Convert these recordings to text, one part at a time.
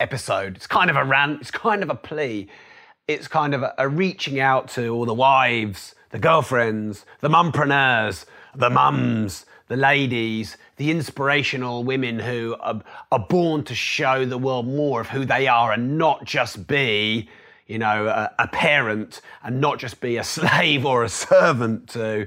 episode. It's kind of a rant, it's kind of a plea, it's kind of a, a reaching out to all the wives, the girlfriends, the mumpreneurs, the mums, the ladies, the inspirational women who are, are born to show the world more of who they are and not just be you know, a, a, parent and not just be a slave or a servant to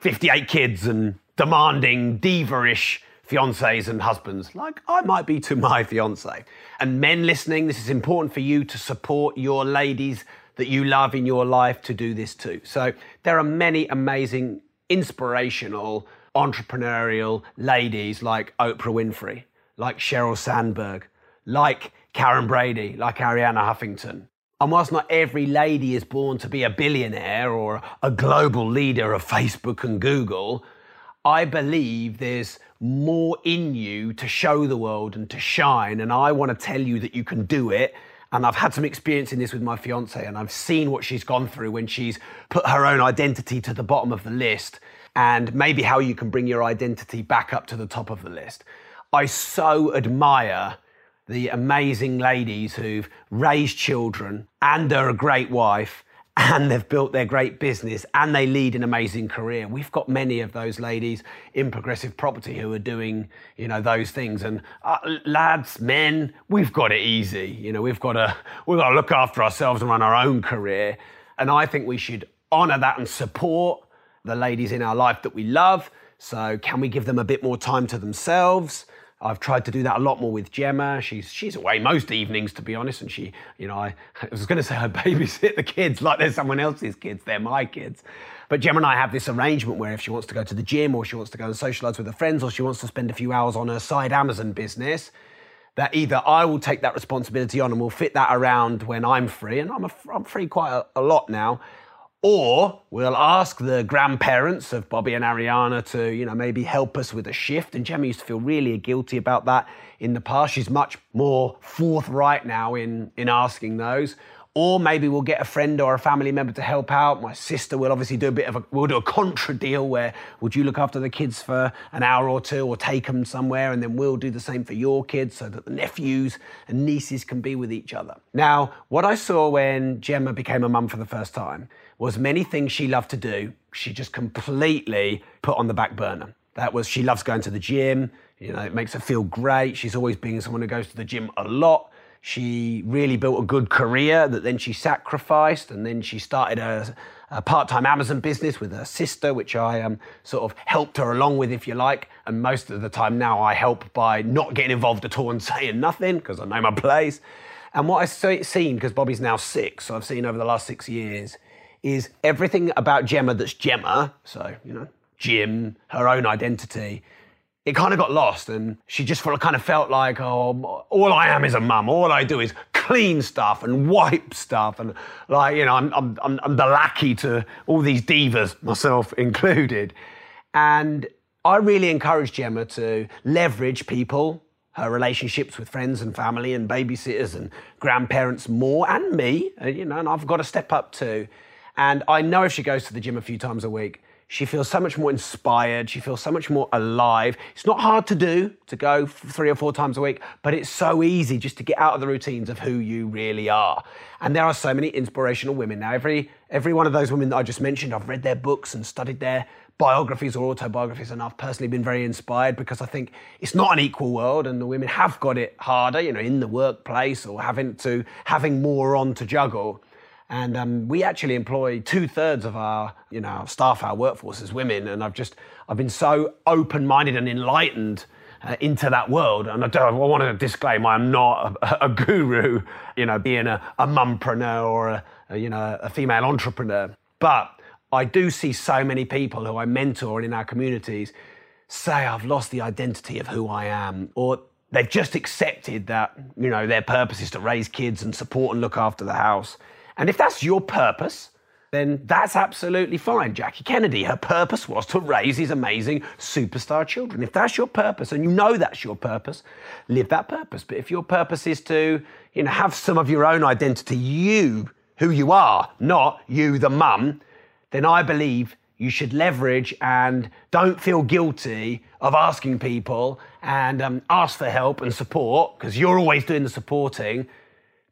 58 kids and demanding diva-ish fiancés and husbands, like I might be to my fiance. And men listening, this is important for you to support your ladies that you love in your life to do this too. So there are many amazing, inspirational, entrepreneurial ladies like Oprah Winfrey, like Sheryl Sandberg, like Karren Brady, like Arianna Huffington. And whilst not every lady is born to be a billionaire or a global leader of Facebook and Google, I believe there's more in you to show the world and to shine. And I want to tell you that you can do it. And I've had some experience in this with my fiance, and I've seen what she's gone through when she's put her own identity to the bottom of the list, and maybe how you can bring your identity back up to the top of the list. I so admire the amazing ladies who've raised children and are a great wife and they've built their great business and they lead an amazing career. We've got many of those ladies in progressive property who are doing, you know, those things. And uh, lads, men, we've got it easy. You know, we've got to we've got to look after ourselves and run our own career. And I think we should honour that and support the ladies in our life that we love. So can we give them a bit more time to themselves? I've tried to do that a lot more with Gemma. She's she's away most evenings, to be honest, and she, you know, I, I was going to say I babysit the kids like they're someone else's kids. They're my kids. But Gemma and I have this arrangement where if she wants to go to the gym or she wants to go and socialise with her friends or she wants to spend a few hours on her side Amazon business, that either I will take that responsibility on and we'll fit that around when I'm free, and I'm, a, I'm free quite a, a lot now, or we'll ask the grandparents of Bobby and Ariana to, you know, maybe help us with a shift. And Gemma used to feel really guilty about that in the past. She's much more forthright now in, in asking those. Or maybe we'll get a friend or a family member to help out. My sister will obviously do a bit of a, we'll do a contra deal where would you look after the kids for an hour or two or take them somewhere and then we'll do the same for your kids so that the nephews and nieces can be with each other. Now, what I saw when Gemma became a mum for the first time was many things she loved to do, she just completely put on the back burner. That was she loves going to the gym, you know, it makes her feel great. She's always being someone who goes to the gym a lot. She really built a good career that then she sacrificed, and then she started a, a part-time Amazon business with her sister, which I um, sort of helped her along with, if you like. And most of the time now, I help by not getting involved at all and saying nothing because I know my place. And what I've seen, because Bobby's now six, so I've seen over the last six years, is everything about Gemma that's Gemma. So you know, Jim, her own identity it kind of got lost and she just kind of felt like, oh, all I am is a mum. All I do is clean stuff and wipe stuff. And like, you know, I'm, I'm, I'm, the lackey to all these divas, myself included. And I really encourage Gemma to leverage people, her relationships with friends and family and babysitters and grandparents more, and me, uh, you know, and I've got to step up too. And I know if she goes to the gym a few times a week, she feels so much more inspired. She feels so much more alive. It's not hard to do to go three or four times a week, but it's so easy just to get out of the routines of who you really are. And there are so many inspirational women. Now, every, every one of those women that I just mentioned, I've read their books and studied their biographies or autobiographies, and I've personally been very inspired because I think it's not an equal world, and the women have got it harder, you know, in the workplace or having to having more on to juggle. And um, we actually employ two thirds of our, you know, staff, our workforce as women. And I've just, I've been so open minded and enlightened uh, into that world. And I, I want to disclaim I'm not a, a guru, you know, being a, a mumpreneur or a, a, you know, a female entrepreneur. But I do see so many people who I mentor in our communities say, I've lost the identity of who I am, or they've just accepted that, you know, their purpose is to raise kids and support and look after the house. And if that's your purpose, then that's absolutely fine. Jackie Kennedy, her purpose was to raise these amazing superstar children. If that's your purpose and you know that's your purpose, live that purpose. But if your purpose is to, you know, have some of your own identity, you, who you are, not you, the mum, then I believe you should leverage and don't feel guilty of asking people and um, ask for help and support because you're always doing the supporting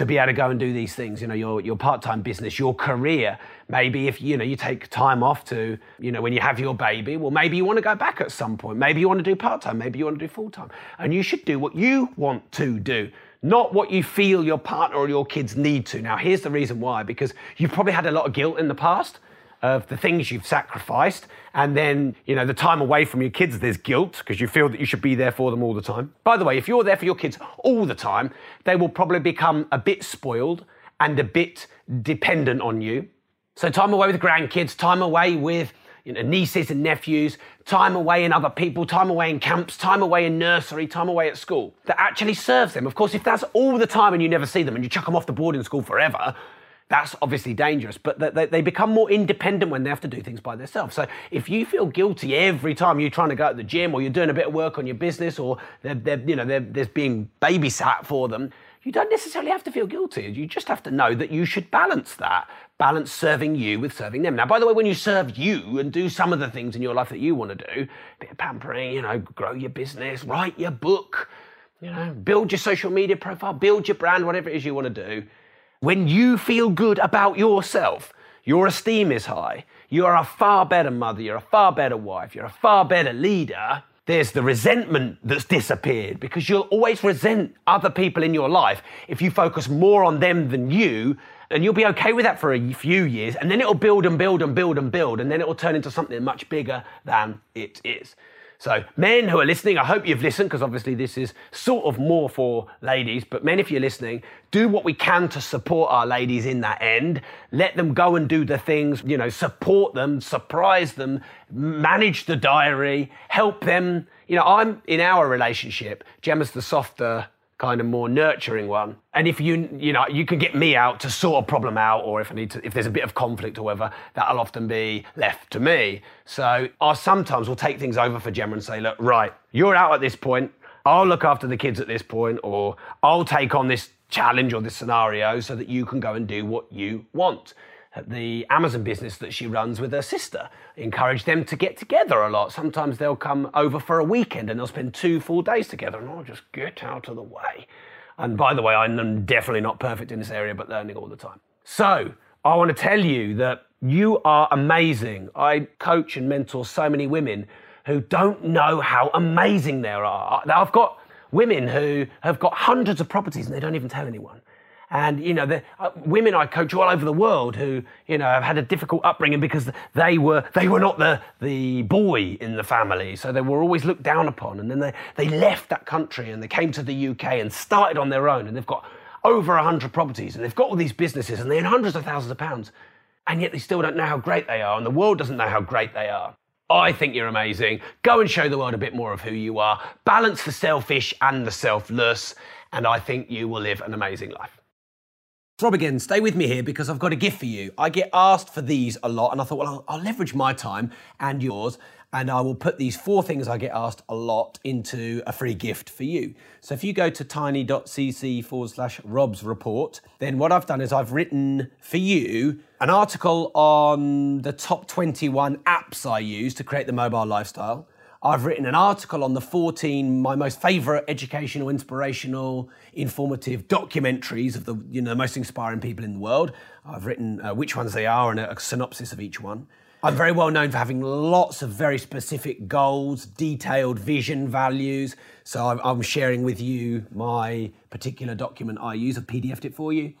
to be able to go and do these things you know your, your part-time business your career. Maybe if you know you take time off to you know when you have your baby well maybe you want to go back at some point. Maybe you want to do part-time maybe you want to do full-time. And you should do what you want to do not what you feel your partner or your kids need to. Now here's the reason why because you've probably had a lot of guilt in the past of the things you've sacrificed. And then, you know, the time away from your kids, there's guilt because you feel that you should be there for them all the time. By the way, if you're there for your kids all the time, they will probably become a bit spoiled and a bit dependent on you. So, time away with grandkids, time away with you know, nieces and nephews, time away in other people, time away in camps, time away in nursery, time away at school that actually serves them. Of course, if that's all the time and you never see them and you chuck them off the board in school forever, that's obviously dangerous, but they, they, become more independent when they have to do things by themselves. So if you feel guilty every time you're trying to go to the gym or you're doing a bit of work on your business or they're, they're, you know, they're, there's being babysat for them, you don't necessarily have to feel guilty. You just have to know that you should balance that, balance serving you with serving them. Now, by the way, when you serve you and do some of the things in your life that you want to do, bit of pampering, you know, grow your business, write your book, you know, build your social media profile, build your brand, whatever it is you want to do when you feel good about yourself, your esteem is high, you're a far better mother, you're a far better wife, you're a far better leader. There's the resentment that's disappeared because you'll always resent other people in your life if you focus more on them than you. And you'll be okay with that for a few years, and then it'll build and build and build and build, and then it will turn into something much bigger than it is. So, men who are listening, I hope you've listened because obviously this is sort of more for ladies. But, men, if you're listening, do what we can to support our ladies in that end. Let them go and do the things, you know, support them, surprise them, manage the diary, help them. You know, I'm in our relationship, Gemma's the softer kind of more nurturing one. And if you, you know, you can get me out to sort a problem out, or if I need to, if there's a bit of conflict or whatever, that'll often be left to me. So I sometimes will take things over for Gemma and say, look, right, you're out at this point. I'll look after the kids at this point, or I'll take on this challenge or this scenario so that you can go and do what you want the Amazon business that she runs with her sister. Encourage them to get together a lot. Sometimes they'll come over for a weekend and they'll spend two full days together, and I'll just get out of the way. And by the way, I'm definitely not perfect in this area, but learning all the time. So I want to tell you that you are amazing. I coach and mentor so many women who don't know how amazing they are. Now, I've got women who have got hundreds of properties and they don't even tell anyone. And, you know, the uh, women I coach all over the world who, you know, have had a difficult upbringing because they were, they were not the, the boy in the family. So they were always looked down upon. And then they, they left that country and they came to the UK and started on their own. And they've got over 100 properties and they've got all these businesses and they earn hundreds of thousands of pounds. And yet they still don't know how great they are. And the world doesn't know how great they are. I think you're amazing. Go and show the world a bit more of who you are. Balance the selfish and the selfless. And I think you will live an amazing life. Rob again, stay with me here because I've got a gift for you. I get asked for these a lot, and I thought, well, I'll, I'll, leverage my time and yours, and I will put these four things I get asked a lot into a free gift for you. So if you go to tiny.cc forward slash Rob's report, then what I've done is I've written for you an article on the top 21 apps I use to create the mobile lifestyle. I've written an article on the 14 my most favorite educational, inspirational, informative documentaries of the you know most inspiring people in the world. I've written uh, which ones they are and a, a synopsis of each one. I'm very well known for having lots of very specific goals, detailed vision, values. So I'm, I'm sharing with you my particular document I use. I've PDFed it for you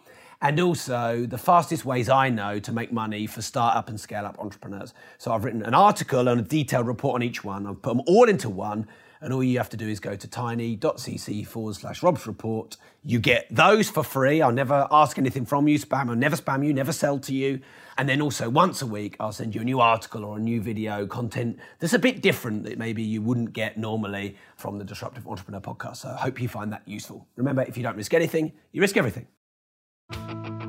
and also the fastest ways I know to make money for startup and scale up entrepreneurs. So I've written an article and a detailed report on each one. I've put them all into one. And all you have to do is go to tiny.cc forward slash Rob's report. You get those for free. I'll never ask anything from you, spam. I'll never spam you, never sell to you. And then also once a week, I'll send you a new article or a new video content that's a bit different that maybe you wouldn't get normally from the Disruptive Entrepreneur podcast. So I hope you find that useful. Remember, if you don't risk anything, you risk everything. Thank you.